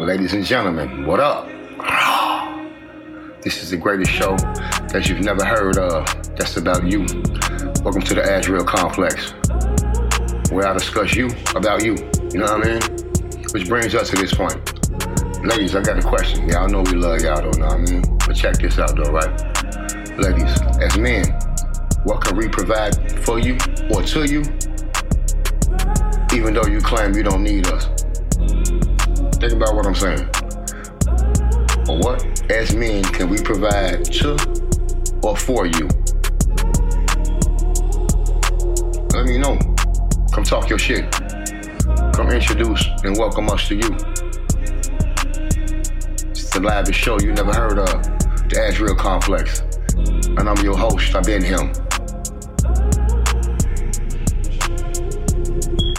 Ladies and gentlemen, what up? This is the greatest show that you've never heard of. That's about you. Welcome to the AzrealKomplex, where I discuss you about you. You know what I mean? Which brings us to this point. Ladies, I got a question. Y'all know we love y'all, though, know what I mean? But check this out, though, right? Ladies, as men, what can we provide for you or to you, even though you claim you don't need us? Think about what I'm saying. What, as men, can we provide to or for you? Let me know. Come talk your shit. Come introduce and welcome us to you. It's the livest show you never heard of, the AzrealKomplex. And I'm your host, I've been him.